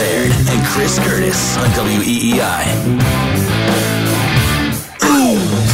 Laird and Chris Curtis on E WEEI.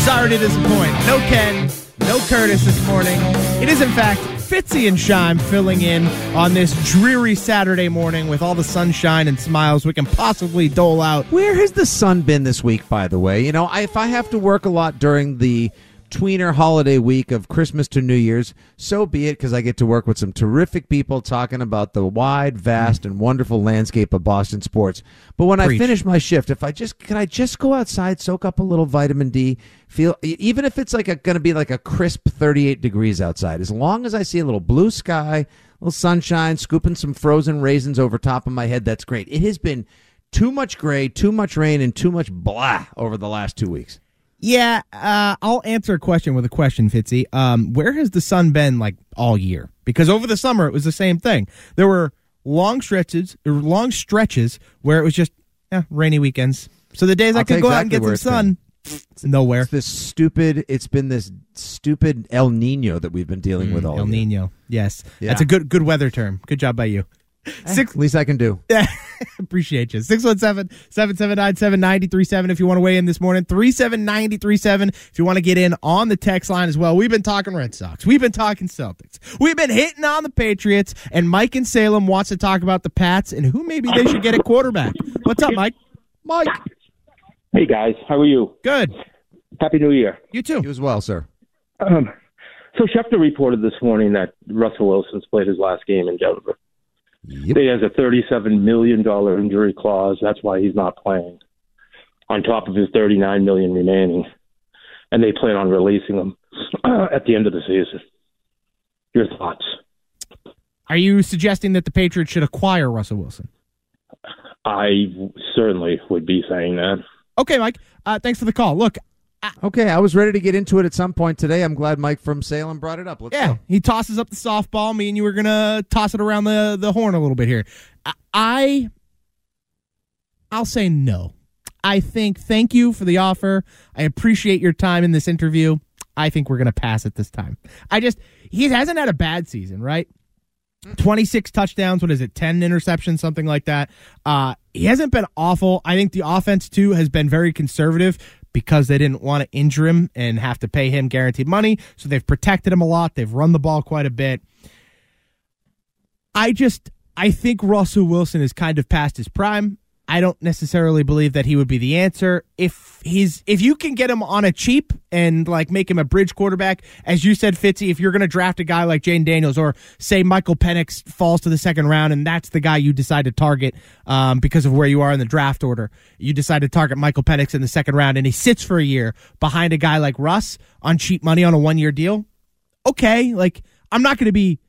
Sorry to disappoint. No Ken, no Curtis this morning. It is, in fact, Fitzy and Scheim filling in on this dreary Saturday morning with all the sunshine and smiles we can possibly dole out. Where has the sun been this week, by the way? You know, I, if I have to work a lot during the tweener holiday week of Christmas to New Year's, so be it, because I get to work with some terrific people talking about the wide, vast, and wonderful landscape of Boston sports. But when Preach. I finish my shift, if I just can I just go outside, soak up a little vitamin D, feel even if it's like going to be like a crisp 38 degrees outside, as long as I see a little blue sky, a little sunshine, scooping some frozen raisins over top of my head, that's great. It has been too much gray, too much rain, and too much blah over the last two weeks. Yeah, uh, I'll answer a question with a question, Fitzy. Um, where has the sun been like all year? Because over the summer it was the same thing. There were long stretches, there were long stretches where it was just eh, rainy weekends. So the days I I'll could go you out and exactly get some it's sun, nowhere. It's this stupid. It's been this stupid El Nino that we've been dealing with all Mm, El year. Nino. Yes, Yeah. that's a good good weather term. Good job by you. Six, Least I can do. Yeah, appreciate you. 617-779-7937 if you want to weigh in this morning. 37937 if you want to get in on the text line as well. We've been talking Red Sox. We've been talking Celtics. We've been hitting on the Patriots. And Mike in Salem wants to talk about the Pats and who maybe they should get at quarterback. What's up, Mike? Mike. Hey guys, how are you? Good. Happy New Year. You too. You as well, sir. Um, so Schefter reported this morning that Russell Wilson's played his last game in Denver. Yep. He has a $37 million injury clause. That's why he's not playing. On top of his 39 million remaining, and they plan on releasing him at the end of the season. Your thoughts? Are you suggesting that the Patriots should acquire Russell Wilson? I certainly would be saying that. Okay, Mike. Uh, thanks for the call. Look, Okay, I was ready to get into it at some point today. I'm glad Mike from Salem brought it up. Let's Yeah, go. he tosses up the softball. Me and you were gonna toss it around the the horn a little bit here. I- I, I'll say no. I think thank you for the offer. I appreciate your time in this interview. I think we're gonna pass it this time. I just he hasn't had a bad season, right? 26 touchdowns, what is it, 10 interceptions, something like that. Uh, he hasn't been awful. I think the offense, too, has been very conservative because they didn't want to injure him and have to pay him guaranteed money. So they've protected him a lot. They've run the ball quite a bit. I just, I think Russell Wilson is kind of past his prime. I don't necessarily believe that he would be the answer. If he's if you can get him on a cheap and like make him a bridge quarterback, as you said, Fitzy, if you're going to draft a guy like Jayden Daniels or say Michael Penix falls to the second round and that's the guy you decide to target um, because of where you are in the draft order, you decide to target Michael Penix in the second round and he sits for a year behind a guy like Russ on cheap money on a one year deal. Okay, like I'm not going to be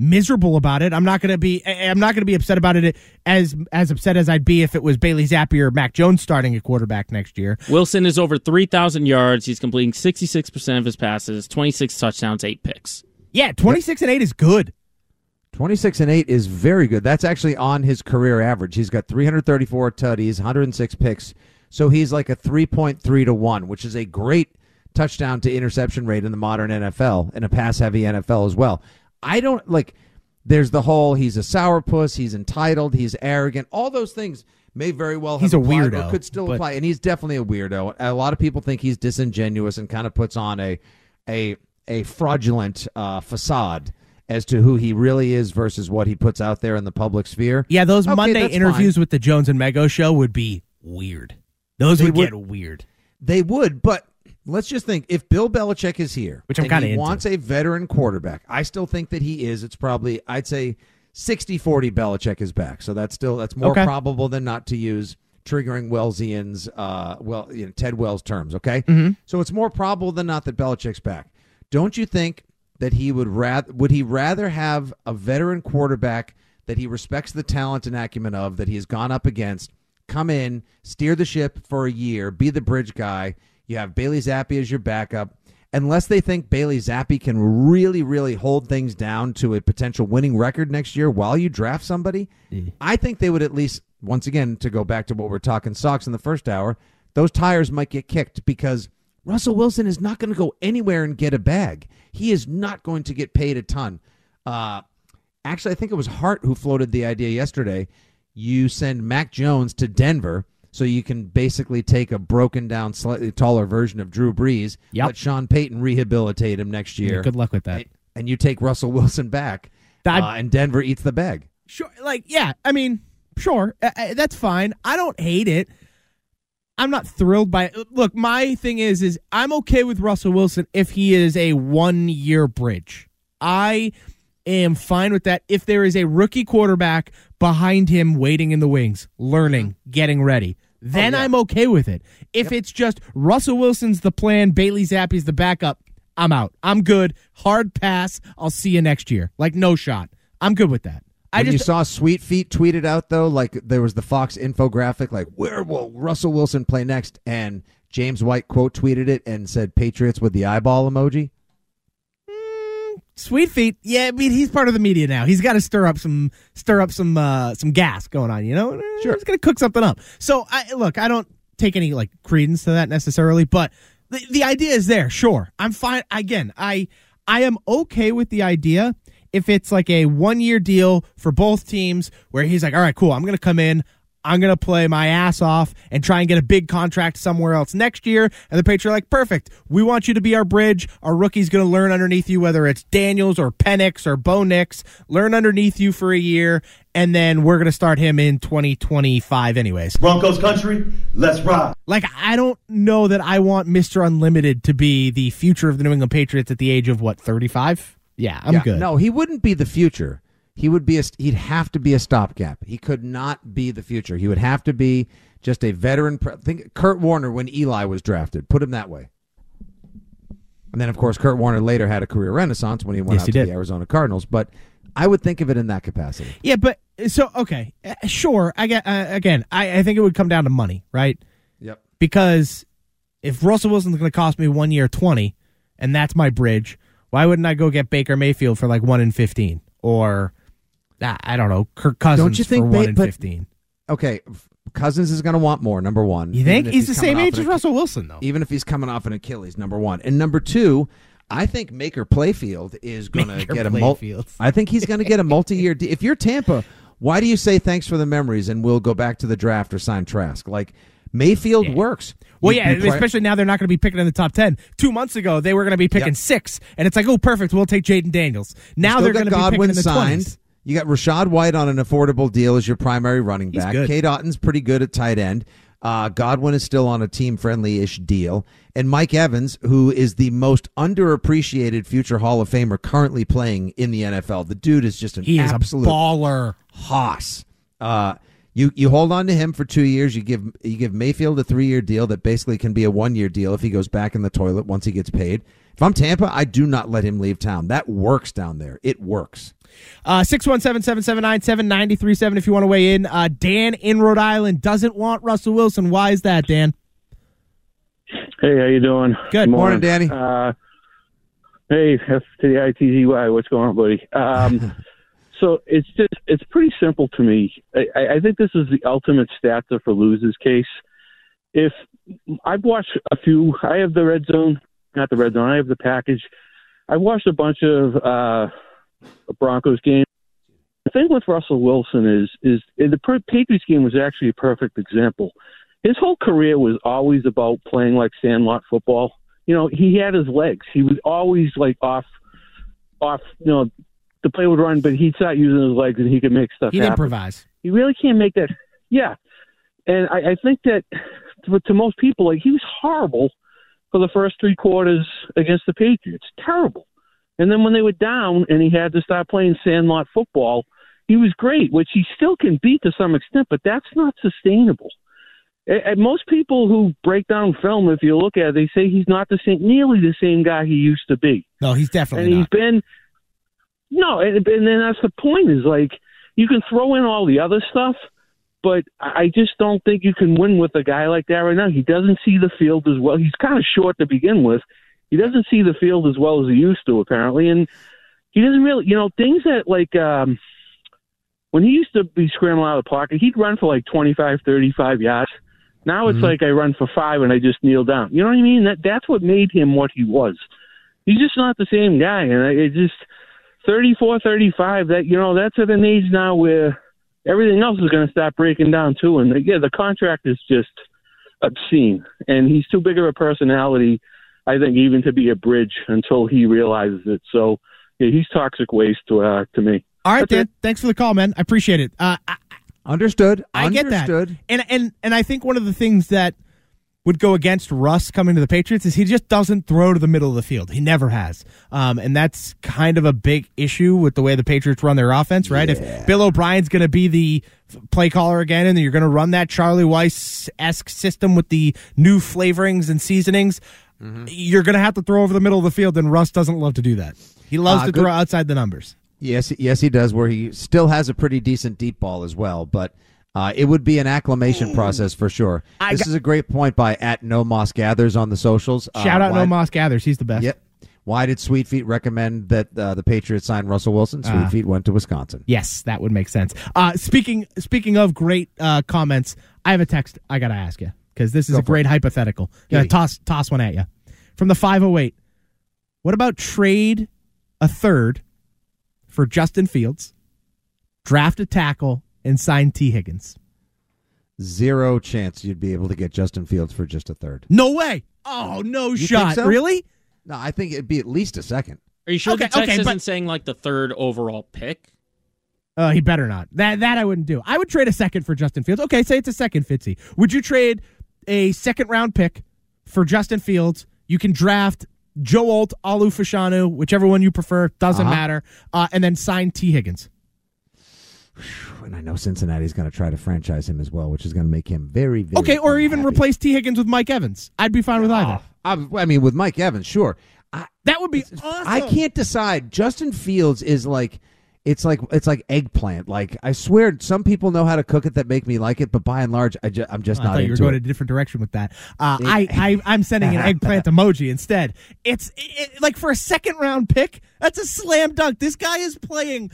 miserable about it. I'm not going to be I'm not going to be upset about it as as upset as I'd be if it was Bailey Zappe or Mac Jones starting at quarterback next year. Wilson is over 3,000 yards. He's completing 66% of his passes, 26 touchdowns, 8 picks. Yeah, 26 and 8 is good. 26 and 8 is very good. That's actually on his career average. He's got 334 tutties, 106 picks. So he's like a 3.3 to 1, which is a great touchdown to interception rate in the modern NFL in a pass heavy NFL as well. I don't like. There's the whole he's a sourpuss, he's entitled, he's arrogant. All those things may very well have He's a weirdo, could still but- apply, and he's definitely a weirdo. A lot of people think he's disingenuous and kind of puts on a a a fraudulent uh, facade as to who he really is versus what he puts out there in the public sphere. Yeah, those Okay, Monday interviews fine. with the Jones and Mego show would be weird. Those would, would- get weird. They would, but let's just think if Bill Belichick is here, Which I'm kinda wants a veteran quarterback. I still think that he is. It's probably I'd say 60-40 Belichick is back. So that's still that's more Okay. probable than not to use triggering Wellsian's uh well, you know, Ted Wells terms, okay? Mhm. So it's more probable than not that Belichick's back. Don't you think that he would rather would he rather have a veteran quarterback that he respects the talent and acumen of that he has gone up against come in, steer the ship for a year, be the bridge guy. You have Bailey Zappe as your backup. Unless they think Bailey Zappe can really, really hold things down to a potential winning record next year while you draft somebody, I think they would at least, once again, to go back to what we're talking Sox in the first hour, those tires might get kicked because Russell Wilson is not going to go anywhere and get a bag. He is not going to get paid a ton. Uh, actually, I think it was Hart who floated the idea yesterday. You send Mac Jones to Denver so you can basically take a broken down, slightly taller version of Drew Brees, Yep. let Sean Payton rehabilitate him next year. Yeah, good luck with that. And, and you take Russell Wilson back, That- uh, and Denver eats the bag. Sure, like yeah, I mean, sure, uh, uh, that's fine. I don't hate it. I'm not thrilled by it. Look, my thing is is I'm okay with Russell Wilson if he is a 1-year bridge. I am fine with that if there is a rookie quarterback behind him waiting in the wings, learning, mm-hmm. getting ready. Oh, then I'm okay with it. If it's just Russell Wilson's the plan, Bailey Zappe's the backup, I'm out. I'm good. Hard pass. I'll see you next year. Like no shot. I'm good with that. I When you just saw Sweet Feet tweeted out though, like there was the Fox infographic, like where will Russell Wilson play next? And James White quote tweeted it and said Patriots with the eyeball emoji. Sweet feet, yeah. I mean, he's part of the media now. He's got to stir up some, stir up some, uh, some gas going on. You know, sure. He's gonna cook something up. So, I look, I don't take any like credence to that necessarily, but the the idea is there. Sure, I'm fine. Again, I I am okay with the idea if it's like a one year deal for both teams where he's like, all right, cool, I'm gonna come in. I'm going to play my ass off and try and get a big contract somewhere else next year. And the Patriots are like, perfect. We want you to be our bridge. Our rookie's going to learn underneath you, whether it's Daniels or Penix or Bo Nix, learn underneath you for a year. And then we're going to start him in 2025 anyways. Broncos country, let's rock. Like, I don't know that I want Mr. Unlimited to be the future of the New England Patriots at the age of what, 35? Yeah, I'm Yeah, good. No, he wouldn't be the future. He would be a. He'd have to be a stopgap. He could not be the future. He would have to be just a veteran. Think Kurt Warner when Eli was drafted. Put him that way. And then, of course, Kurt Warner later had a career renaissance when he went Yes, out he to did. the Arizona Cardinals. But I would think of it in that capacity. Yeah, but so okay, uh, sure. I get uh, again. I, I think it would come down to money, right? Yep. Because if Russell Wilson's going to cost me one year twenty, and that's my bridge, why wouldn't I go get Baker Mayfield for like one in fifteen or I don't know Kirk Cousins Don't you think? for Ba- one in but- fifteen? Okay, Cousins is going to want more. Number one. You think if he's the same age as Russell Wilson though? Even if he's coming off an Achilles, number one, and number two, I think Maker Playfield is going to get a mul- Playfield. I think he's going to get a multi-year. De- if you're Tampa, why do you say thanks for the memories and we'll go back to the draft or sign Trask? Like Mayfield works. Well, You- yeah, you pri- especially now they're not going to be picking in the top ten. Two months ago they were going to be picking Yep. six, and it's like, oh, perfect, we'll take Jayden Daniels. Now they're going to be picking in the signed. 20s. You got Rachaad White on an affordable deal as your primary running back. Cade Otton's pretty good at tight end. Uh, Godwin is still on a team friendly ish deal. And Mike Evans, who is the most underappreciated future Hall of Famer currently playing in the NFL. The dude is just an He is absolute baller. hoss. Uh, you you hold on to him for two years. You give you give Mayfield a three year deal that basically can be a one year deal if he goes back in the toilet once he gets paid. If I'm Tampa, I do not let him leave town. That works down there. It works. Uh, 617-779-7937 if you want to weigh in. Uh, Dan in Rhode Island doesn't want Russell Wilson. Why is that, Dan? Hey, how you doing? Good. Morning, Danny. Uh, hey, F to the I T Z Y. What's going on, buddy? Um, so it's just it's pretty simple to me. I, I think this is the ultimate starter for losers case. If I've watched a few, I have the red zone not the red zone. I have the package. I've watched a bunch of uh, Broncos game. The thing with Russell Wilson is is the Patriots game was actually a perfect example. His whole career was always about playing like sandlot football. You know, he had his legs. He was always like off, off. You know, the play would run, but he'd start using his legs and he could make stuff. He'd happen. improvise. You really can't make that. Yeah, and I, I think that to, to most people, like he was horrible for the first three quarters against the Patriots. Terrible. And then when they were down and he had to start playing sandlot football, he was great, which he still can beat to some extent, but that's not sustainable. And most people who break down film, if you look at it, they say he's not the same, nearly the same guy he used to be. No, he's definitely not. and not. he's been no, and, and then that's the point is like you can throw in all the other stuff, but I just don't think you can win with a guy like that right now. He doesn't see the field as well. He's kind of short to begin with. He doesn't see the field as well as he used to, apparently, and he doesn't really, you know, things that like um when he used to be scrambling out of the pocket, he'd run for like twenty five, thirty five yards. Now it's Mhm. like I run for five and I just kneel down. You know what I mean? That that's what made him what he was. He's just not the same guy, and I- it just 34, 35, That you know, that's at an age now where everything else is going to start breaking down too. And yeah, the contract is just obscene, and he's too big of a personality, I think, even to be a bridge until he realizes it. So yeah, he's toxic waste to uh, to me. All right, That's Dan. it. Thanks for the call, man. I appreciate it. Uh, I, Understood. I get that, and and and I think one of the things that would go against Russ coming to the Patriots is he just doesn't throw to the middle of the field. He never has, um, and that's kind of a big issue with the way the Patriots run their offense. Right? If Bill O'Brien's going to be the play caller again, and you're going to run that Charlie Weis esque system with the new flavorings and seasonings. You're going to have to throw over the middle of the field, and Russ doesn't love to do that. He loves Uh, to good- throw outside the numbers. Yes, yes, he does. Where he still has a pretty decent deep ball as well, but uh, it would be an acclimation process for sure. I this got- is a great point by at No Moss Gathers on the socials. Uh, Shout out why, No Moss Gathers. He's the best. Yep. Why did Sweet Feet recommend that uh, the Patriots sign Russell Wilson? Sweet Uh, Feet went to Wisconsin. Yes, that would make sense. Uh, speaking speaking of great uh, comments, I have a text I got to ask you because this is Go a for great hypothetical. Yeah, toss toss one at you from the five hundred eight. What about trade a third for Justin Fields, draft a tackle, and sign Tee Higgins? Zero chance you'd be able to get Justin Fields for just a third. No way. Oh no You think shot. so? Really? No, I think it'd be at least a second. Are you sure Okay, the text okay, isn't but- saying like the third overall pick? Uh, he better not. That that I wouldn't do. I would trade a second for Justin Fields. Okay, say it's a second, Fitzy. Would you trade a second round pick for Justin Fields? You can draft Joe Alt, Olu Fashanu, whichever one you prefer. Doesn't Uh-huh. matter. Uh, and then sign Tee Higgins. And I know Cincinnati's going to try to franchise him as well, which is going to make him very, very Okay, or even replace Tee Higgins with Mike Evans. I'd be fine with either. I, I mean, with Mike Evans, sure. I, that would be awesome. I can't decide. Justin Fields is like it's like it's like eggplant. Like I swear, some people know how to cook it that make me like it, but by and large, I ju- I'm just I not thought you were going it. a different direction with that. Uh, I, I, I'm sending an eggplant emoji instead. It's it, it- like for a second round pick. That's a slam dunk. This guy is playing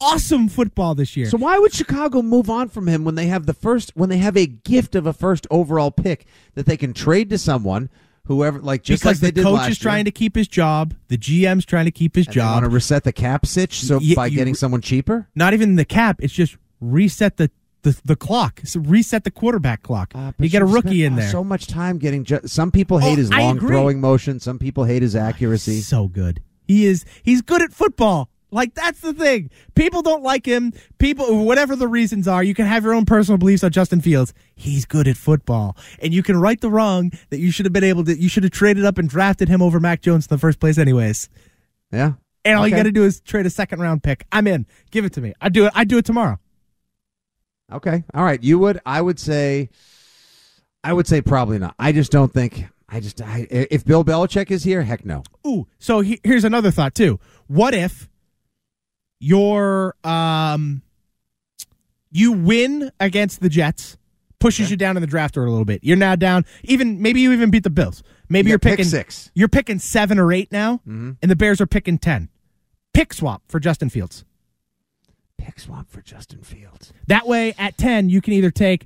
awesome football this year. So why would Chicago move on from him when they have the first when they have a gift of a first overall pick that they can trade to someone whoever like just because like they the coach is trying to keep his job, the GM's trying to keep his job. want to reset the cap sitch so by you- getting someone cheaper. Not even the cap. It's just reset the the, the clock. So reset the quarterback clock. But you get a rookie in uh, there. So much time getting. Ju- some people hate Oh, his long throwing motion. Some people hate his accuracy. So good. He is. He's good at football. Like that's the thing. People don't like him. People, whatever the reasons are, you can have your own personal beliefs on Justin Fields. He's good at football, and you can right the wrong that you should have been able to. You should have traded up and drafted him over Mac Jones in the first place, anyways. Yeah. And all you got to do is trade a second round pick. I'm in. Give it to me. I do it. I do it tomorrow. Okay. All right. You would. I would say. I would say probably not. I just don't think. I just. I, if Bill Belichick is here, heck no. Ooh, so he, here's another thought too. What if your um you win against the Jets, pushes you down in the draft order a little bit. You're now down. Even maybe you even beat the Bills. Maybe You you are got pick picking six. You're picking seven or eight now, Mhm. and the Bears are picking ten. Pick swap for Justin Fields. Pick swap for Justin Fields. That way, at ten, you can either take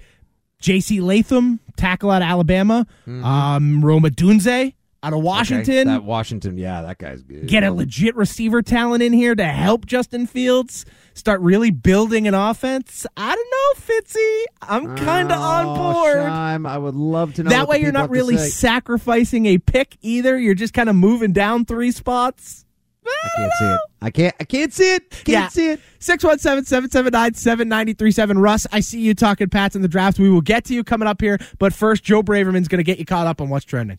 J.C. Latham, tackle out of Alabama, Mm-hmm. um, Rome Odunze, out of Okay, Washington. that Washington, yeah, that guy's good. Get a legit receiver talent in here to help Justin Fields start really building an offense. I don't know, Fitzy. I'm kind of oh, on Oh, board. Scheim, I would love to know. That what way, the you're not really sacrificing a pick either. You're just kind of moving down three spots. I can't see it. I can't. I can't see it. Can't Yeah. see it. 617 779 7937. Russ, I see you talking Pats in the draft. We will get to you coming up here. But first, Joe Braverman's going to get you caught up on what's trending.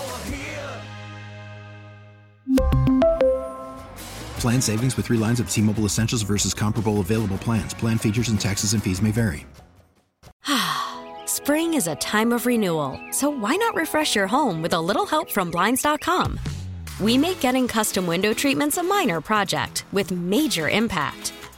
Plan savings with three lines of T Mobile Essentials versus comparable available plans. Plan features and taxes and fees may vary. Spring is a time of renewal, so why not refresh your home with a little help from Blinds.com? We make getting custom window treatments a minor project with major impact.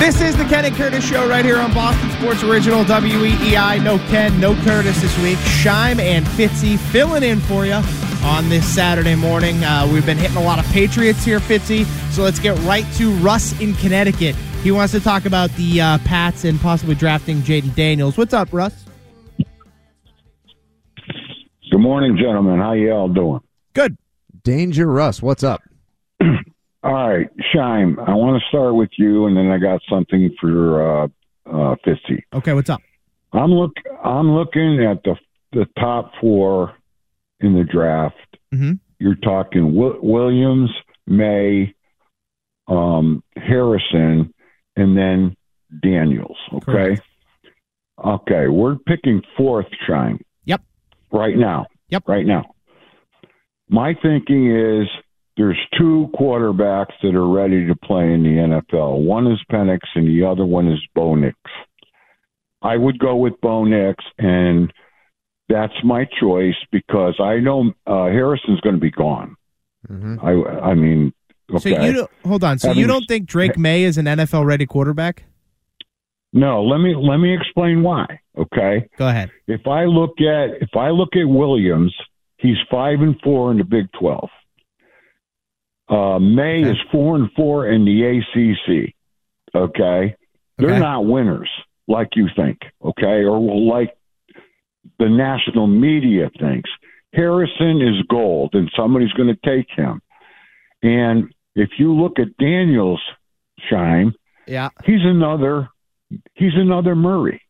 This is the Ken and Curtis Show right here on Boston Sports Original WEEI. No Ken, no Curtis this week. Scheim and Fitzy filling in for you on this Saturday morning. Uh, we've been hitting a lot of Patriots here, Fitzy. So let's get right to Russ in Connecticut. He wants to talk about the uh, Pats and possibly drafting JD Daniels. What's up, Russ? Good morning, gentlemen. How you all doing? Good. Danger Russ, what's up? All right, Scheim. I want to start with you, and then I got something for uh, uh, Fitzy. Okay, what's up? I'm look. I'm looking at the the top four in the draft. Mm-hmm. You're talking Wi- Williams, Maye, um, Harrison, and then Daniels. Okay. Correct. Okay, we're picking fourth, Scheim. Yep. Right now. Yep. Right now. My thinking is there's two quarterbacks that are ready to play in the NFL. One is Penix and the other one is Bo Nix. I would go with Bo Nix, and that's my choice because I know uh, Harrison's going to be gone. I I mean, okay. So you don't, hold on. So Having you don't think Drake Maye is an NFL ready quarterback? No, let me let me explain why. Okay. Go ahead. If I look at if I look at Williams, he's five and four in the Big Twelve. Uh, Maye is four and four in the ACC. Okay, they're not winners like you think. Okay, or like the national media thinks. Harrison is gold, and somebody's going to take him. And if you look at Daniels' Scheim, Yeah. he's another he's another Murray.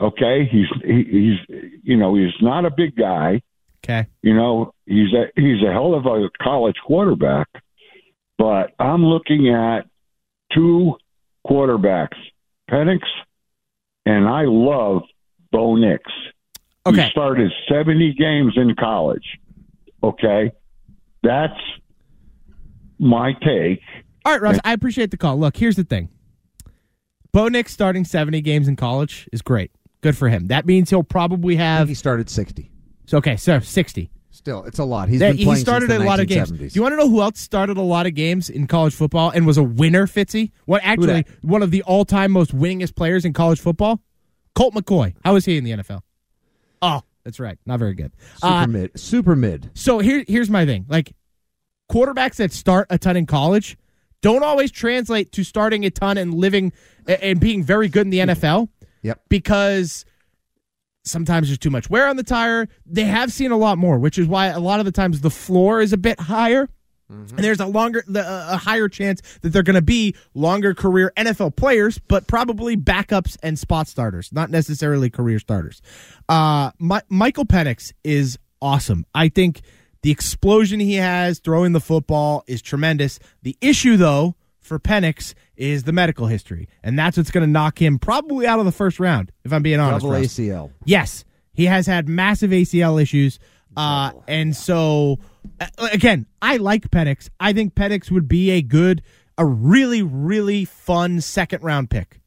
Okay, he's he, he's you know he's not a big guy. Okay. You know he's a he's a hell of a college quarterback, but I'm looking at two quarterbacks, Penix, and I love Bo Nix. Okay. He started 70 games in college. Okay, that's my take. All right, Russ, I appreciate the call. Look, here's the thing. Bo Nix starting 70 games in college is great. Good for him. That means he'll probably have. he started 60. So, okay, so 60. Still, it's a lot. He's That- been playing he started a lot of games. Do you want to know who else started a lot of games in college football and was a winner, Fitzy? What actually one of the all-time most winningest players in college football? Colt McCoy. How was he in the NFL? Oh, that's right. Not very good. Super Uh, mid. Super mid. so here, here's my thing. Like quarterbacks that start a ton in college don't always translate to starting a ton and living and being very good in the NFL. Yep. Because sometimes there's too much wear on the tire. They have seen a lot more, which is why a lot of the times the floor is a bit higher. And there's a longer, a higher chance that they're going to be longer career NFL players, but probably backups and spot starters, not necessarily career starters. Uh, Mi- Michael Penix is awesome. I think the explosion he has throwing the football is tremendous. The issue, though, for Penix is the medical history, and that's what's going to knock him probably out of the first round. If I'm being honest, Double Russ. ACL. Yes, he has had massive ACL issues, uh, and so uh, again, I like Penix. I think Penix would be a good, a really, really fun second round pick.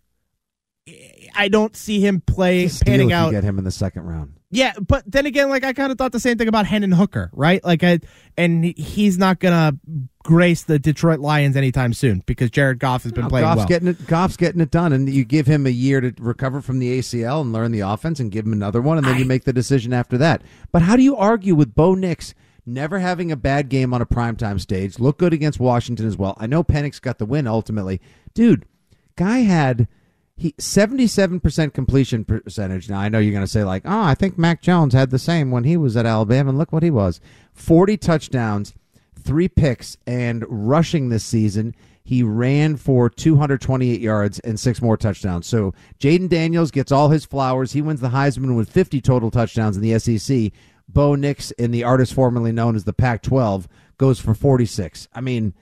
I don't see him play panning out. get him in the second round. Yeah, but then again, like I kind of thought the same thing about Hendon Hooker, right? Like, I, and he's not gonna grace the Detroit Lions anytime soon because Jared Goff has been No, playing Goff's well. getting it. Goff's getting it done, and you give him a year to recover from the ACL and learn the offense, and give him another one, and then you make the decision after that. But how do you argue with Bo Nix never having a bad game on a primetime stage? Look good against Washington as well. I know Penix got the win ultimately, dude. Guy had he seventy seven percent completion percentage. Now I know you're going to say like, oh, I think Mac Jones had the same when he was at Alabama, and look what he was: forty touchdowns three picks and rushing this season. He ran for 228 yards and six more touchdowns. So Jayden Daniels gets all his flowers. He wins the Heisman with 50 total touchdowns in the SEC. Bo Nix, in the artist formerly known as the Pac 12, goes for 46. I mean,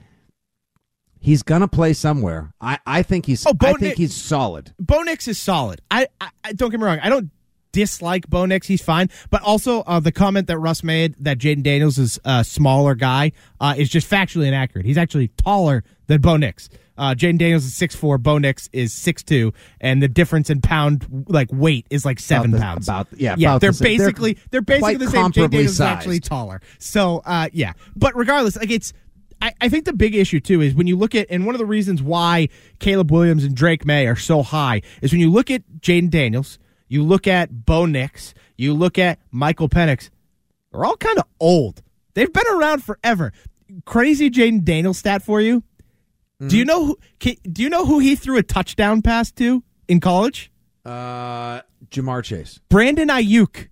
he's going to play somewhere. I, I think he's Oh, Bo I think Nix- he's solid. Bo Nix is solid. I, I, I don't get me wrong. I don't dislike Bo Nix. He's fine. But also uh, the comment that Russ made that Jayden Daniels is a smaller guy uh, is just factually inaccurate. He's actually taller than Bo Nix. Uh, Jayden Daniels is 6'4", Bo Nix is 6'2", and the difference in pound like weight is like seven About the- pounds. about- yeah, yeah. about They're the same. They're basically they're, basically the same. Jayden Daniels is actually taller. So uh, yeah, but regardless, like it's. I, I think the big issue too is when you look at, and one of the reasons why Caleb Williams and Drake Maye are so high is when you look at Jayden Daniels, you look at Bo Nix, you look at Michael Penix. They're all kind of old. They've been around forever. Crazy Jayden Daniels stat for you. Do you know who? Can, do you know who he threw a touchdown pass to in college? Uh, Ja'Marr Chase. Brandon Aiyuk.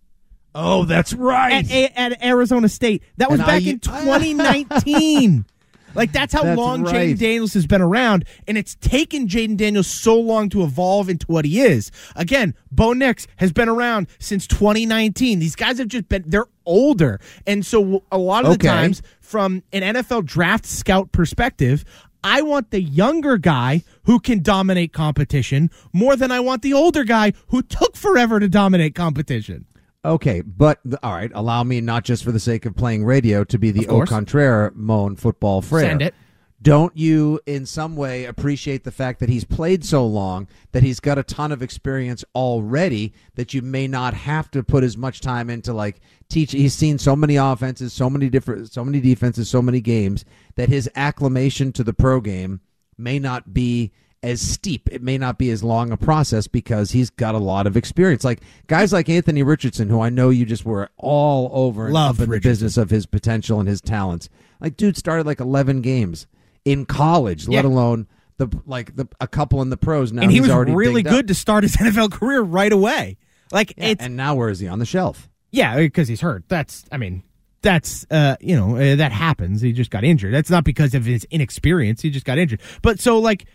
Oh, that's right. At, at Arizona State. That was And back Aiyuk- in 2019. Like that's how That's long right. Jayden Daniels has been around, and it's taken Jayden Daniels so long to evolve into what he is. Again, Bo Nix has been around since 2019. These guys have just been they're older, and so a lot of the times, from an NFL draft scout perspective. I want the younger guy who can dominate competition more than I want the older guy who took forever to dominate competition. Okay, but all right, allow me not just for the sake of playing radio to be the au contraire Moan football frere. Send it. Don't you in some way appreciate the fact that he's played so long that he's got a ton of experience already that you may not have to put as much time into like teach he's seen so many offenses, so many different so many defenses, so many games that his acclimation to the pro game may not be as steep. It may not be as long a process because he's got a lot of experience. Like guys like Anthony Richardson, who I know you just were all over Love in the business of his potential and his talents. Like dude started like 11 games in college, let alone the like the a couple in the pros now. and he he's was already really dinged up. good to start his NFL career right away. Like Yeah, it's and now where is he on the shelf? yeah, because he's hurt. That's I mean that's uh you know uh, that happens. He just got injured. That's not because of his inexperience. He just got injured. But so like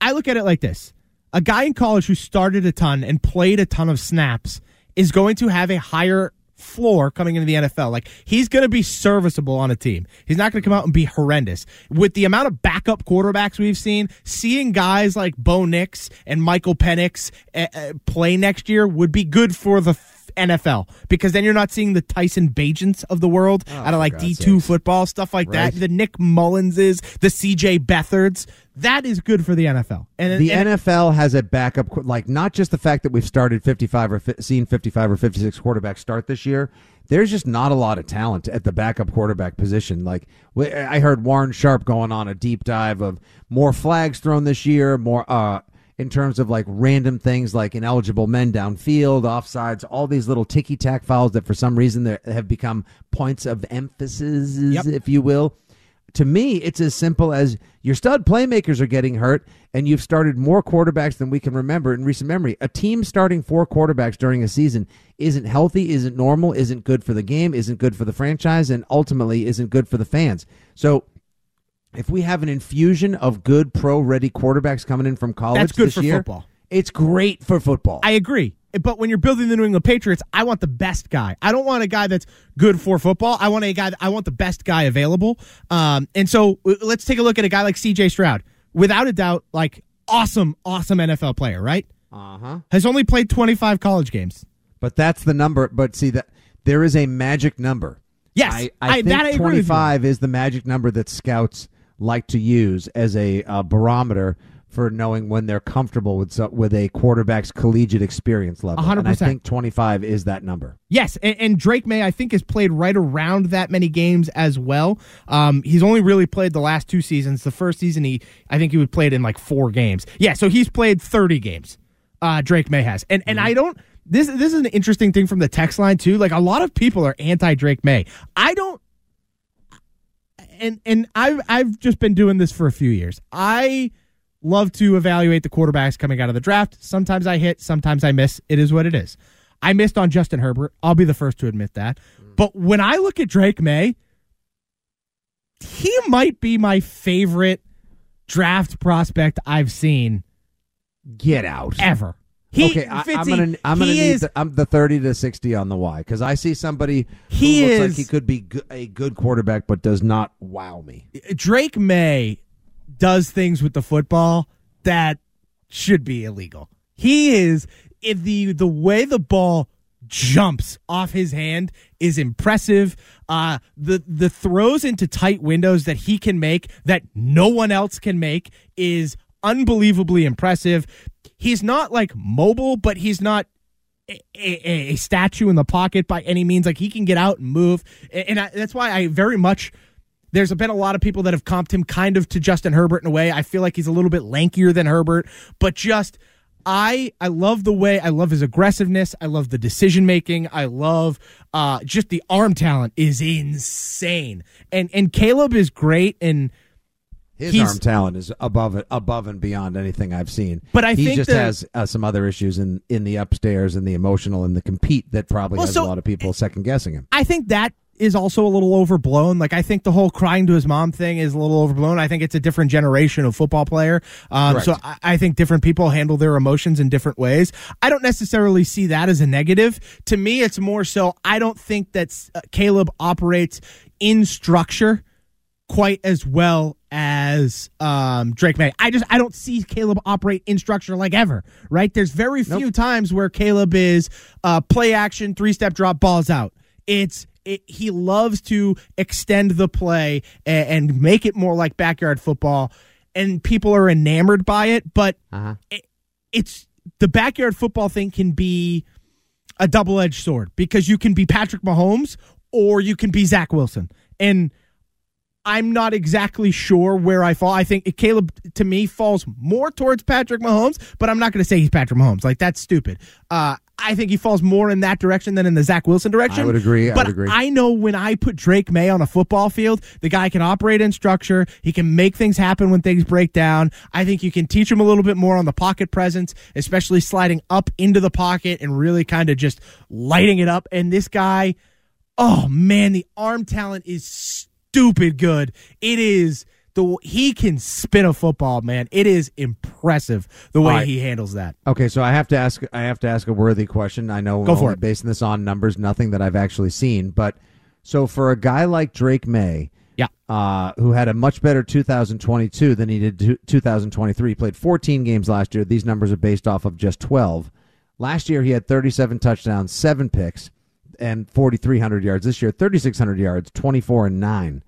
I look at it like this: a guy in college who started a ton and played a ton of snaps is going to have a higher floor coming into the NFL. Like he's going to be serviceable on a team. He's not going to come out and be horrendous. With the amount of backup quarterbacks we've seen, seeing guys like Bo Nix and Michael Penix uh, play next year would be good for the NFL because then you're not seeing the Tyson Bagents of the world out of like Oh, God's D2 football, stuff like Right. that. The Nick Mullenses, the CJ Beathards. That is good for the NFL. And the and- NFL has a backup, like not just the fact that we've started 55 or fi- seen 55 or 56 quarterbacks start this year. There's just not a lot of talent at the backup quarterback position. Like I heard Warren Sharp going on a deep dive of more flags thrown this year, more uh, in terms of like random things like ineligible men downfield, offsides, all these little ticky tack fouls that for some reason have become points of emphasis, if you will to me, it's as simple as your stud playmakers are getting hurt, and you've started more quarterbacks than we can remember in recent memory. A team starting four quarterbacks during a season isn't healthy, isn't normal, isn't good for the game, isn't good for the franchise, and ultimately isn't good for the fans. So, if we have an infusion of good pro ready quarterbacks coming in from college That's good this for year, football. It's great for football. I agree. But when you're building the New England Patriots, I want the best guy. I don't want a guy that's good for football. I want a guy. That, I want the best guy available. Um, and so let's take a look at a guy like C.J. Stroud. Without a doubt, like awesome, awesome NFL player, right? Uh huh. Has only played 25 college games. But that's the number. But see that there is a magic number. Yes, I, I- I, think that I agree with you. 25 is the magic number that scouts like to use as a uh, barometer for knowing when they're comfortable with so- with a quarterback's collegiate experience level. hundred And I think 25 is that number. Yes, and, and Drake Maye, I think, has played right around that many games as well. Um, he's only really played the last two seasons. The first season, he I think he would played in like four games. Yeah, so he's played thirty games. Uh, Drake Maye has, and and I don't. This this is an interesting thing from the text line too. Like a lot of people are anti Drake Maye. I don't. And and I've I've just been doing this for a few years. I love to evaluate the quarterbacks coming out of the draft. Sometimes I hit, sometimes I miss. It is what it is. I missed on Justin Herbert. I'll be the first to admit that. Mm. But when I look at Drake Maye, he might be my favorite draft prospect I've seen Get out ever. He, okay, I, I'm gonna I'm gonna need is the, I'm the 30 to 60 on the Y because I see somebody He who looks is- like he could be go- a good quarterback but does not wow me. Drake Maye does things with the football that should be illegal. He is if the the way the ball jumps off his hand is impressive. Uh the the throws into tight windows that he can make that no one else can make is unbelievably impressive. He's not like mobile, but he's not a, a, a statue in the pocket by any means. Like he can get out and move, and, I, that's why I very much. There's been a lot of people that have comped him kind of to Justin Herbert in a way. I feel like he's a little bit lankier than Herbert, but just I I love the way I love his aggressiveness. I love the decision making. I love uh just the arm talent is insane. And and Caleb is great and His He's- arm talent is above above and beyond anything I've seen. But I he think just that- has uh, some other issues in in the upstairs and the emotional and the compete that probably Well, has so- a lot of people second guessing him. I think that is also a little overblown. Like I think the whole crying to his mom thing is a little overblown. I think it's a different generation of football player. Um, so I, I think different people handle their emotions in different ways. I don't necessarily see that as a negative. To me, it's more so I don't think that uh, Caleb operates in structure quite as well as um, Drake Maye. I just I don't see Caleb operate in structure like ever. Right? There's very few times where Caleb is uh, play action, three step drop, balls out. It's it, he loves to extend the play and, and make it more like backyard football, and people are enamored by it. But it, it's the backyard football thing can be a double edged sword because you can be Patrick Mahomes or you can be Zach Wilson. And I'm not exactly sure where I fall. I think Caleb, to me, falls more towards Patrick Mahomes, but I'm not going to say he's Patrick Mahomes. Like, that's stupid. Uh, I think he falls more in that direction than in the Zach Wilson direction. I would agree. I but would agree. I know when I put Drake Maye on a football field, the guy can operate in structure. He can make things happen when things break down. I think you can teach him a little bit more on the pocket presence, especially sliding up into the pocket and really kind of just lighting it up. And this guy, oh man, the arm talent is stupid good. It is the he can spin a football, man. It is impressive the way right. he handles that. Okay, so I have to ask. I have to ask a worthy question. I know Go for it. basing this on numbers, nothing that I've actually seen. But so for a guy like Drake Maye, yeah, uh, who had a much better 2022 than he did 2023, he played 14 games last year. These numbers are based off of just 12. Last year he had 37 touchdowns, seven picks, and 4,300 yards. This year, 3,600 yards, 24 and nine.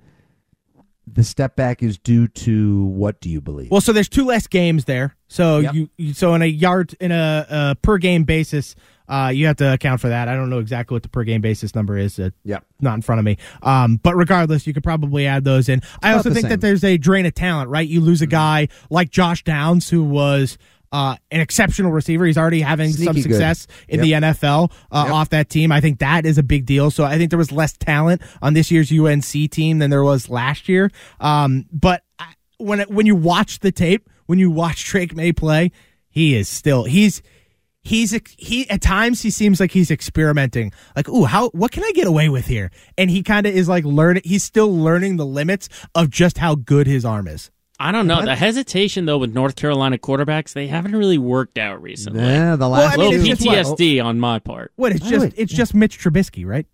The step back is due to what do you believe? Well, so there's two less games there. So Yep. you, you so in a yard in a, a per game basis, uh, you have to account for that. I don't know exactly what the per game basis number is. Uh, Yep. not in front of me. Um, but regardless, you could probably add those in. I also think same. Mm-hmm. that there's a drain of talent, right? You lose a guy like Josh Downs, who was uh, an exceptional receiver. He's already having some Sneaky good. success in Yep. the NFL uh, Yep. off that team. I think that is a big deal. So I think there was less talent on this year's UNC team than there was last year. Um, but I, when it, when you watch the tape, when you watch Drake Maye play, he is still he's he's he at times he seems like he's experimenting like ooh how what can i get away with here and he kind of is like learning he's still learning the limits of just how good his arm is I don't know. The hesitation though with North Carolina quarterbacks, they haven't really worked out recently. Yeah, the Well, last I mean, little it's what- PTSD on my part. what it's just way, it's just mitch trubisky right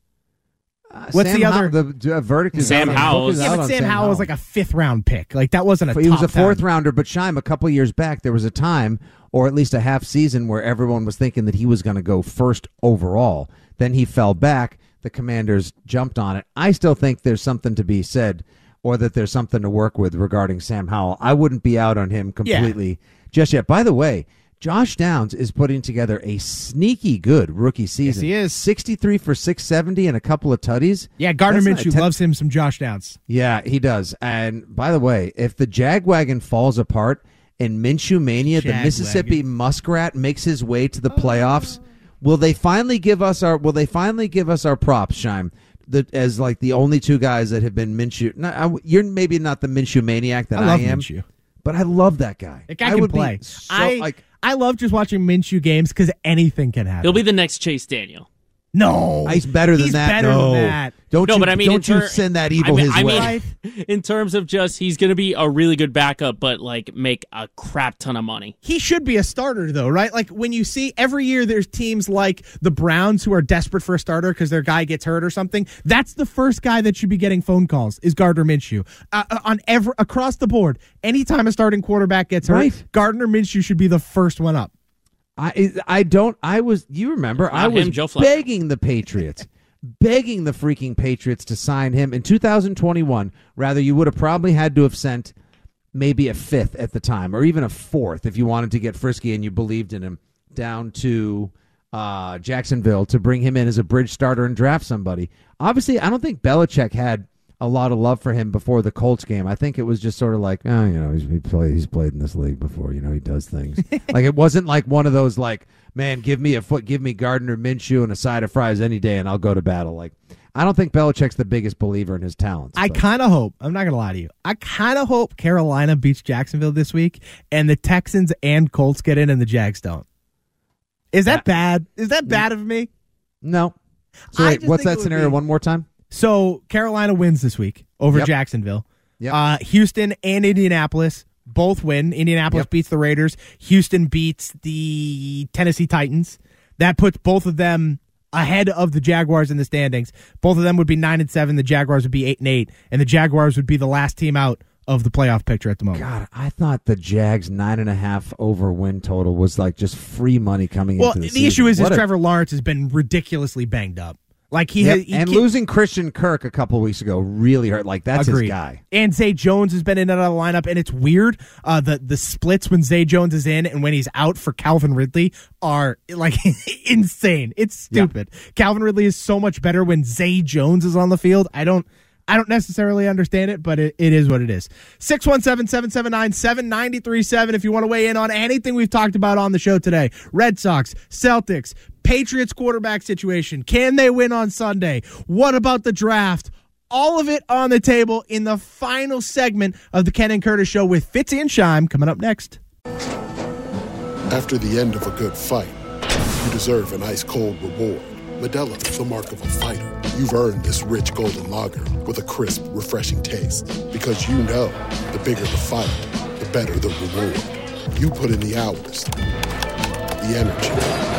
what's Uh, Sam the How- other the uh, verdict is Sam out on- Howell. yeah but on sam, howell was like a fifth round pick like that wasn't a he was a fourth 10. rounder, but Scheim, a couple years back, there was a time, or at least a half season, where everyone was thinking that he was going to go first overall. Then he fell back. The Commanders jumped on it. I still think there's something to be said, or that there's something to work with regarding Sam Howell. I wouldn't be out on him completely just yet. By the way, Josh Downs is putting together a sneaky good rookie season. he is. 63 for 670 and a couple of tutties. yeah gardner That's minshew ten- loves him some josh downs yeah, he does. And by the way, if the Jagwagon falls apart and Minshew Mania, the Jagwagon. Mississippi Muskrat makes his way to the oh. playoffs, will they finally give us our will they finally give us our props, Scheim? The, as like the only two guys that have been Minshew. No, I, you're maybe not the Minshew maniac that I I, am, Minshew. but I love that guy. that guy I can would play so, i like i love just watching minshew games because anything can happen He'll be the next Chase Daniel. No he's better than He's that. better no. than that. Don't no, you, but I mean, don't in you send that evil I mean, his I way. mean, in terms of just he's going to be a really good backup, but like make a crap ton of money. he should be a starter though, right? Like when you see every year there's teams like the Browns who are desperate for a starter because their guy gets hurt or something. That's the first guy that should be getting phone calls is Gardner Minshew. Uh, uh, on every across the board, anytime a starting quarterback gets hurt, Right. Gardner Minshew should be the first one up. I I don't. I was. You remember? I was him, begging the Patriots, begging the freaking Patriots to sign him in 2021. Rather, you would have probably had to have sent maybe a fifth at the time, or even a fourth if you wanted to get frisky and you believed in him. Down to uh, Jacksonville to bring him in as a bridge starter and draft somebody. Obviously, I don't think Belichick had a lot of love for him before the Colts game. I think it was just sort of like, oh, you know, he's he played he's played in this league before. You know, he does things. like it wasn't like one of those like, man, give me a foot, give me Gardner Minshew and a side of fries any day, and I'll go to battle. Like, I don't think Belichick's the biggest believer in his talents. I kind of hope, I'm not going to lie to you, I kind of hope Carolina beats Jacksonville this week and the Texans and Colts get in and the Jags don't. Is that bad? Is that mm. bad of me? no. So wait, what's that scenario? be- One more time. So Carolina wins this week over Yep. Jacksonville. Yep. Uh, Houston and Indianapolis both win. Indianapolis Yep. beats the Raiders. Houston beats the Tennessee Titans. That puts both of them ahead of the Jaguars in the standings. Both of them would be nine and seven. The Jaguars would be eight and eight, and the Jaguars would be the last team out of the playoff picture at the moment. God, I thought the Jags nine and a half over win total was like just free money coming Well, into the, the, issue is, is a- Trevor Lawrence has been ridiculously banged up. Like he Yep, has, he and can't- losing Christian Kirk a couple weeks ago really hurt. Like that's Agreed. his guy. And Zay Jones has been in and out of the lineup, and it's weird. Uh, the the splits when Zay Jones is in and when he's out for Calvin Ridley are like insane. It's stupid. Calvin Ridley is so much better when Zay Jones is on the field. I don't. I don't necessarily understand it, but it, it is what it is. 617-779-7937 if you want to weigh in on anything we've talked about on the show today. Red Sox, Celtics, Patriots quarterback situation. Can they win on Sunday? What about the draft? All of it on the table in the final segment of the Ken and Curtis show with Fitz and Scheim coming up next. After the end of a good fight, you deserve an ice cold reward. Modelo is the mark of a fighter. You've earned this rich golden lager with a crisp, refreshing taste. Because you know the bigger the fight, the better the reward. You put in the hours, the energy,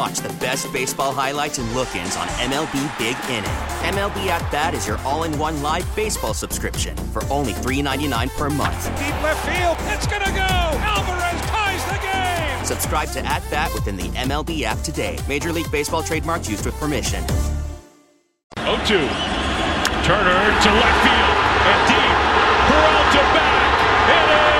Watch the best baseball highlights and look ins on MLB Big Inning. MLB At Bat is your all in one live baseball subscription for only $3.99 per month. Deep left field, it's going to go. Alvarez ties the game. Subscribe to At Bat within the MLB app today. Major League Baseball trademarks used with permission. 0 2. Turner to left field and deep. Peralta back. It is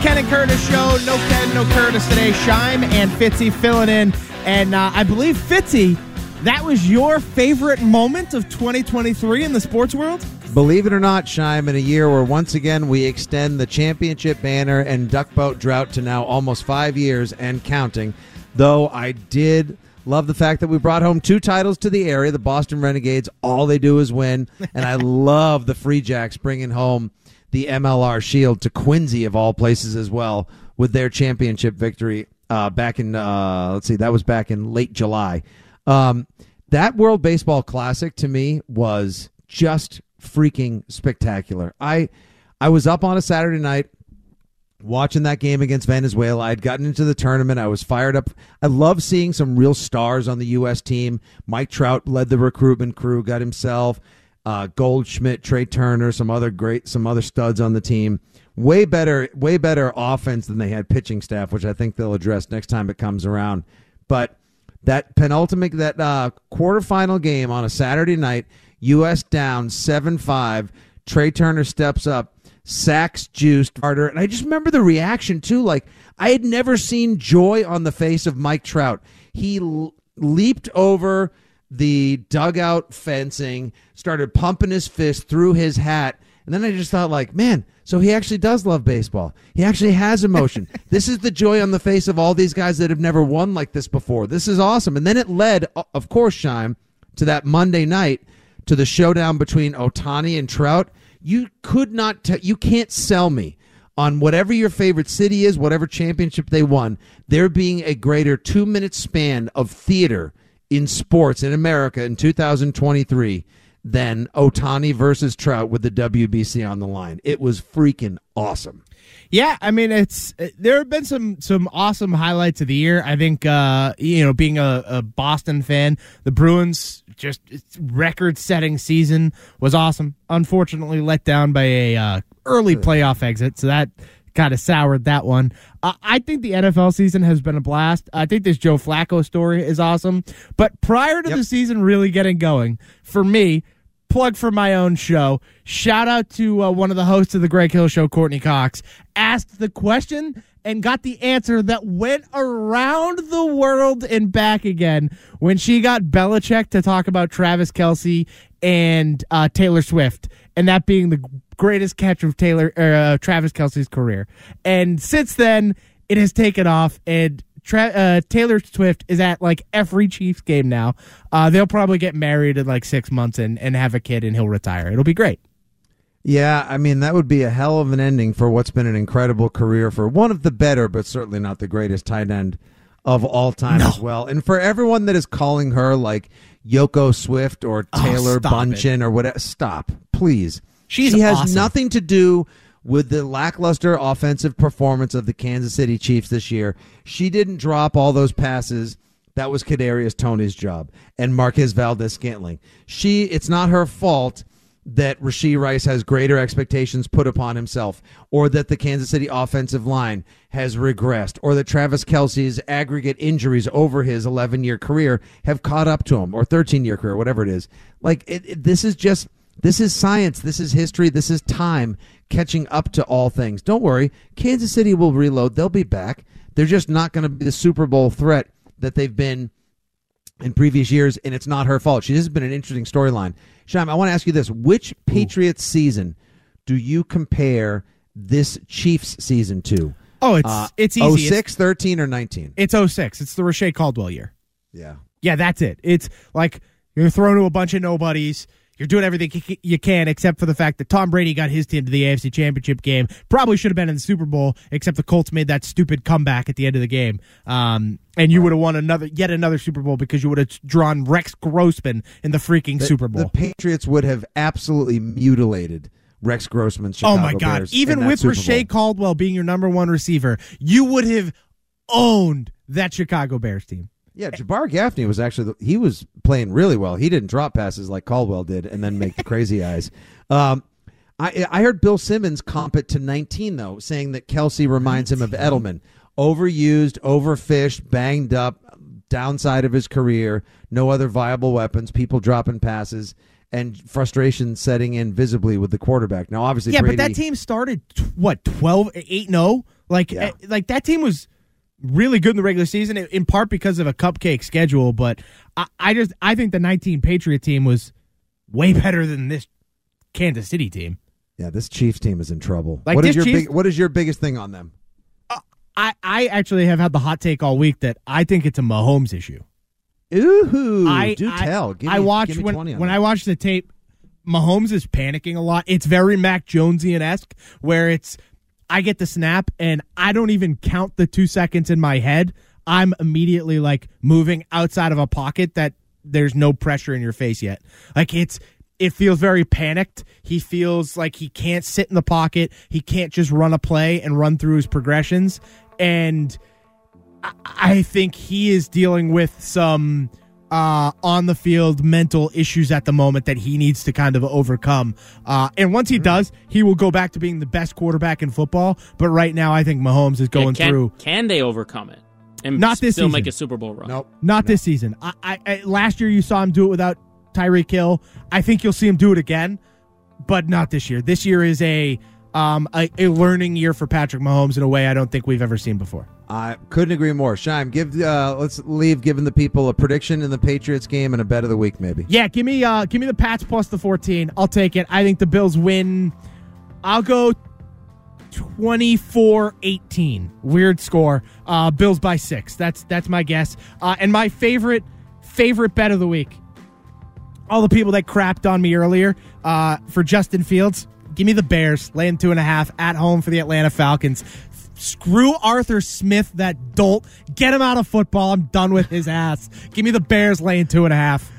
Ken and Curtis show. No Ken, no Curtis today. Scheim and Fitzy filling in. And uh, I believe, Fitzy, that was your favorite moment of 2023 in the sports world? Believe it or not, Scheim, in a year where once again we extend the championship banner and duck boat drought to now almost five years and counting. Though I did love the fact that we brought home two titles to the area. The Boston Renegades, all they do is win. And I love the Free Jacks bringing home the MLR Shield to Quincy, of all places, as well, with their championship victory uh, back in, uh, let's see, that was back in late July. Um, that World Baseball Classic to me was just freaking spectacular. I I was up on a Saturday night watching that game against Venezuela. I'd gotten into the tournament. I was fired up. I love seeing some real stars on the U.S. team. Mike Trout led the recruitment crew, got himself uh, Goldschmidt, Trea Turner, some other great, some other studs on the team. Way better, way better offense than they had pitching staff, which I think they'll address next time it comes around. But that penultimate, that uh, quarterfinal game on a Saturday night, U.S. down seven five. Trea Turner steps up, sacks Juice Carter, and I just remember the reaction too. Like I had never seen joy on the face of Mike Trout. He l- leaped over the dugout fencing, started pumping his fist through his hat. And then I just thought, like, man, so he actually does love baseball. He actually has emotion. this is the joy on the face of all these guys that have never won like this before. This is awesome. And then it led, of course, Scheim, to that Monday night, to the showdown between Ohtani and Trout. You could not, t- you can't sell me on whatever your favorite city is, whatever championship they won, there being a greater two minute span of theater in sports in America in 2023 than Ohtani versus Trout with the WBC on the line. It was freaking awesome. Yeah, I mean it's there have been some some awesome highlights of the year. I think uh you know being a, a Boston fan, the Bruins just record setting season was awesome. Unfortunately, let down by a uh, early playoff exit, so that kind of soured that one. Uh, I think the NFL season has been a blast. I think this Joe Flacco story is awesome. But prior to yep. the season really getting going, for me, plug for my own show. Shout out to uh, one of the hosts of the Greg Hill Show, Courtney Cox, asked the question and got the answer that went around the world and back again when she got Belichick to talk about Travis Kelce and uh, Taylor Swift, and that being the greatest catch of Taylor uh, Travis Kelce's career. And since then, it has taken off, and Tra- uh, Taylor Swift is at like every Chiefs game now. Uh, they'll probably get married in like six months and, and have a kid, and he'll retire. It'll be great. Yeah, I mean that would be a hell of an ending for what's been an incredible career for one of the better, but certainly not the greatest tight end of all time no. as well. And for everyone that is calling her like Yoko Swift or oh, Taylor oh, Bündchen or whatever, stop, please. She's she has awesome. nothing to do with the lackluster offensive performance of the Kansas City Chiefs this year. She didn't drop all those passes. That was Kadarius Toney's job and Marquez Valdes Scantling. She, it's not her fault that Rashee Rice has greater expectations put upon himself, or that the Kansas City offensive line has regressed, or that Travis Kelce's aggregate injuries over his 11 year career have caught up to him, or 13 year career, whatever it is. Like, it, it, this is just this is science. This is history. This is time catching up to all things. Don't worry. Kansas City will reload. They'll be back. They're just not going to be the Super Bowl threat that they've been in previous years, and it's not her fault. She this has been an interesting storyline. Scheim, I want to ask you this: Which Patriots Ooh. season do you compare this Chiefs season to? Oh, it's uh, it's easy. 06, 13, or 19? It's 06. It's the Reche Caldwell year. Yeah. Yeah, that's it. It's like you're thrown to a bunch of nobodies. You're doing everything you can, except for the fact that Tom Brady got his team to the AFC Championship game. Probably should have been in the Super Bowl, except the Colts made that stupid comeback at the end of the game. Um, and you would have won another, yet another Super Bowl because you would have drawn Rex Grossman in the freaking The- Super Bowl. The Patriots would have absolutely mutilated Rex Grossman, Chicago oh my God! Bears Even with Reche Caldwell being your number one receiver, you would have owned that Chicago Bears team. Yeah, Jabbar Gaffney was actually the, he was playing really well. He didn't drop passes like Caldwell did, and then make the crazy eyes. Um, I I heard Bill Simmons comp it to 19 though, saying that Kelce reminds him of Edelman, overused, overfished, banged up, downside of his career, no other viable weapons, people dropping passes, and frustration setting in visibly with the quarterback. Now, obviously, yeah, Brady, but that team started what 12 8 0 like eh, like that team was really good in the regular season in- part because of a cupcake schedule but I, I just I think the 19 Patriot team was way better than this Kansas City team Yeah, this Chiefs team is in trouble. Like what is your Chiefs- big, what is your biggest thing on them? Uh, I I actually have had the hot take all week that I think it's a Mahomes issue Ooh, I do I- tell. Give I me- watched give me when on when that. I watched the tape. Mahomes is panicking a lot. It's very Mac Jonesian esque, where it's I get the snap and I don't even count the two seconds in my head. I'm immediately like moving outside of a pocket that there's no pressure in your face yet. Like it's it feels very panicked. He feels like he can't sit in the pocket. He can't just run a play and run through his progressions. And I- think he is dealing with some uh, on the field mental issues at the moment that he needs to kind of overcome. Uh, and once he does, he will go back to being the best quarterback in football. But right now, I think Mahomes is going Yeah, can, through. Can they overcome it and Not this still season. make a Super Bowl run? Nope. Not this season. I, I, I last year you saw him do it without Tyreek Hill. I think you'll see him do it again, but not this year. This year is a um a, a learning year for Patrick Mahomes in a way I don't think we've ever seen before. I couldn't agree more. Scheim, give uh, let's leave giving the people a prediction in the Patriots game and a bet of the week, maybe. Yeah, give me uh give me the Pats plus the 14. I'll take it. I think the Bills win. I'll go 24-18. Weird score. Uh Bills by 6. That's that's my guess. Uh and my favorite favorite bet of the week. All the people that crapped on me earlier uh for Justin Fields, give me the Bears laying two and a half at home for the Atlanta Falcons. Screw Arthur Smith, that dolt. Get him out of football. I'm done with his ass. Give me the Bears laying two and a half.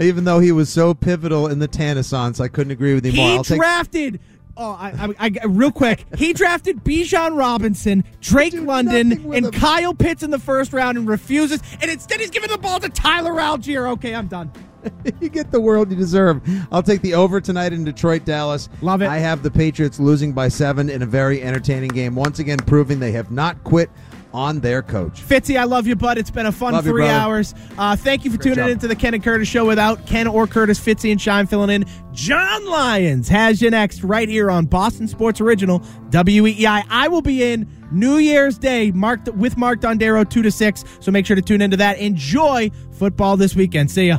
Even though he was so pivotal in the Tannissance, I couldn't agree with you more. He I'll take drafted. Oh, I, I, I, real quick. He drafted Bijan Robinson, Drake London, and Kyle Pitts in the first round, and refuses. And instead, he's giving the ball to Tyler Allgeier. Okay, I'm done. you get the world you deserve. I'll take the over tonight in Detroit, Dallas. Love it. I have the Patriots losing by seven in a very entertaining game. Once again, proving they have not quit on their coach. Fitzy, I love you, bud. It's been a fun Love three brother. hours. Uh, thank you for Great tuning job. into the Ken and Curtis show without Ken or Curtis, Fitzy and Scheim filling in. John Lyons has you next right here on Boston Sports Original WEEI. I will be in New Year's Day marked with Mark Dondero 2 to 6, so make sure to tune into that. Enjoy football this weekend. See ya.